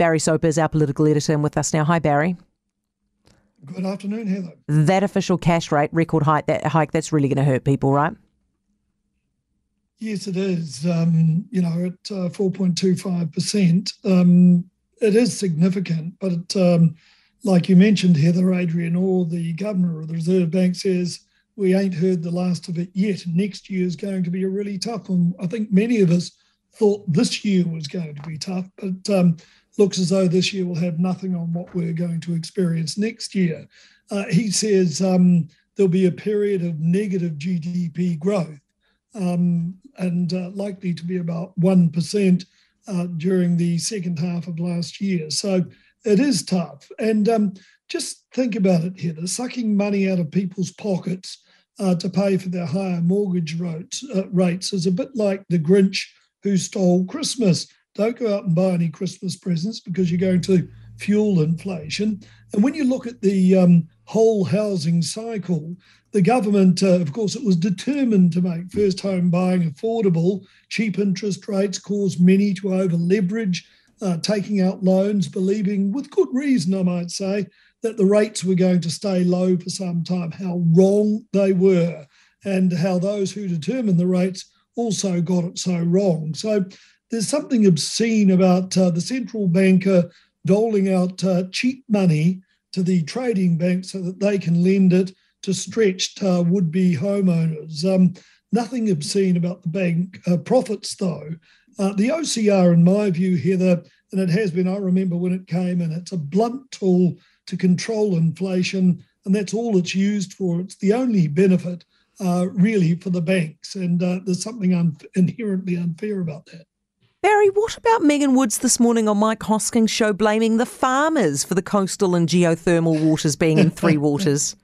Barry Soper is our political editor and with us now. Hi, Barry. Good afternoon, Heather. That official cash rate record hike, that hike, that's really going to hurt people, right? Yes, it is. Um, you know, at uh, 4.25%, um, it is significant. But it, um, like you mentioned, Heather Adrian Orr, the governor of the Reserve Bank, says we ain't heard the last of it yet. Next year is going to be a really tough one. I think many of us thought this year was going to be tough, but um, looks as though this year will have nothing on what we're going to experience next year. Uh, he says um, there'll be a period of negative GDP growth um, and uh, likely to be about 1% uh, during the second half of last year. So it is tough. And um, just think about it here the sucking money out of people's pockets uh, to pay for their higher mortgage rates, uh, rates is a bit like the Grinch who stole Christmas. Don't go out and buy any Christmas presents because you're going to fuel inflation. And when you look at the um, whole housing cycle, the government, uh, of course, it was determined to make first home buying affordable. Cheap interest rates caused many to over leverage, uh, taking out loans, believing, with good reason, I might say, that the rates were going to stay low for some time. How wrong they were, and how those who determined the rates also got it so wrong. So there's something obscene about uh, the central banker doling out uh, cheap money to the trading banks so that they can lend it to stretched uh, would be homeowners. Um, nothing obscene about the bank uh, profits, though. Uh, the OCR, in my view, Heather, and it has been, I remember when it came, and it's a blunt tool to control inflation, and that's all it's used for. It's the only benefit, uh, really, for the banks, and uh, there's something un- inherently unfair about that. Barry, what about Megan Woods this morning on Mike Hosking's show blaming the farmers for the coastal and geothermal waters being in three waters?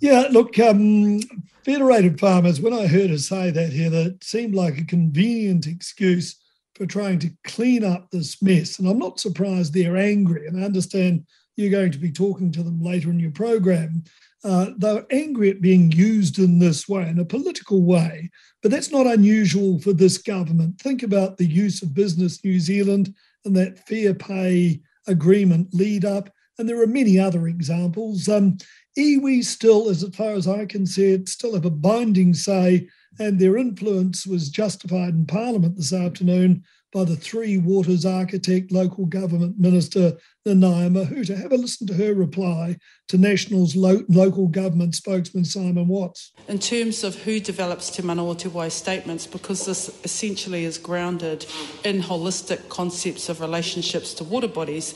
yeah, look, um, Federated Farmers, when I heard her say that here, that seemed like a convenient excuse for trying to clean up this mess. And I'm not surprised they're angry. And I understand you're going to be talking to them later in your program. Uh, they're angry at being used in this way, in a political way. But that's not unusual for this government. Think about the use of Business New Zealand and that fair pay agreement lead up. And there are many other examples. Um, iwi still, as far as I can see it, still have a binding say, and their influence was justified in Parliament this afternoon by the Three Waters architect, local government minister Nanaia Mahuta. Have a listen to her reply to National's lo- local government spokesman Simon Watts. In terms of who develops Te Mana o Te Wai statements, because this essentially is grounded in holistic concepts of relationships to water bodies,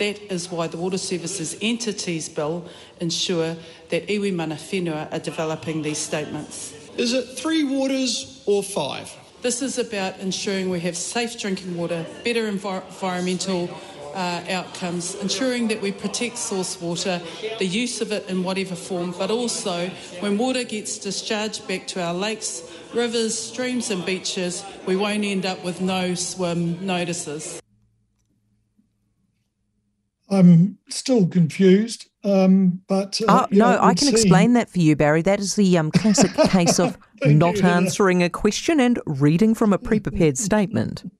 that is why the Water Services Entities Bill ensure that iwi mana whenua are developing these statements. Is it three waters or five? This is about ensuring we have safe drinking water, better envir- environmental uh, outcomes, ensuring that we protect source water, the use of it in whatever form, but also when water gets discharged back to our lakes, rivers, streams, and beaches, we won't end up with no swim notices. I'm still confused, um, but uh, oh, no, know, I can explain that for you, Barry. That is the um, classic case of not answering a question and reading from a pre-prepared statement.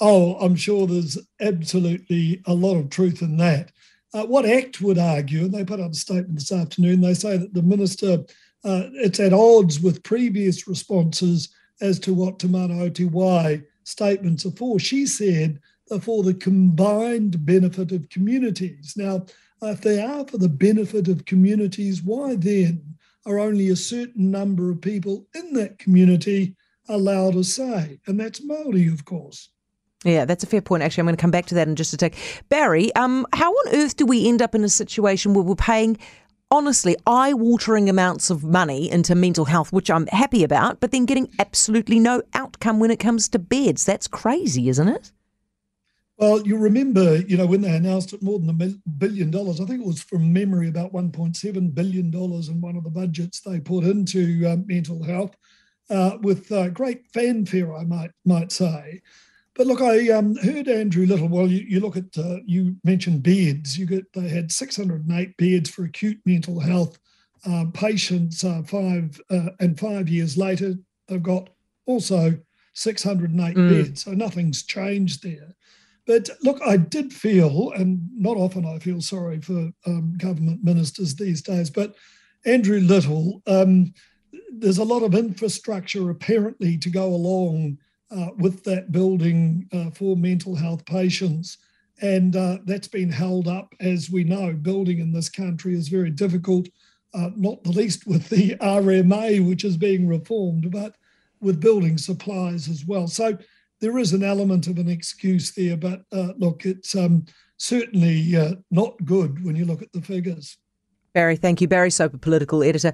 Oh, I'm sure there's absolutely a lot of truth in that. Uh, what ACT would argue, and they put out a statement this afternoon, they say that the minister, uh, it's at odds with previous responses as to what Te Mana o Te Wai statements are for. She said for the combined benefit of communities. Now, if they are for the benefit of communities, why then are only a certain number of people in that community allowed a say? And that's Māori, of course. Yeah, that's a fair point. Actually, I'm going to come back to that in just a sec. Barry, um, how on earth do we end up in a situation where we're paying, honestly, eye watering amounts of money into mental health, which I'm happy about, but then getting absolutely no outcome when it comes to beds? That's crazy, isn't it? Well, you remember, you know, when they announced it more than a billion dollars, I think it was from memory about $1.7 billion in one of the budgets they put into um, mental health uh, with uh, great fanfare, I might might say. But look, I um, heard Andrew Little. Well, you, you look at uh, you mentioned beds. You get they had 608 beds for acute mental health um, patients. Uh, five uh, and five years later, they've got also 608 mm. beds. So nothing's changed there. But look, I did feel, and not often I feel sorry for um, government ministers these days, but Andrew Little, um, there's a lot of infrastructure apparently to go along uh, with that building uh, for mental health patients. And uh, that's been held up, as we know. Building in this country is very difficult, uh, not the least with the RMA, which is being reformed, but with building supplies as well. So there is an element of an excuse there, but uh, look, it's um, certainly uh, not good when you look at the figures. Barry, thank you. Barry Soper, political editor.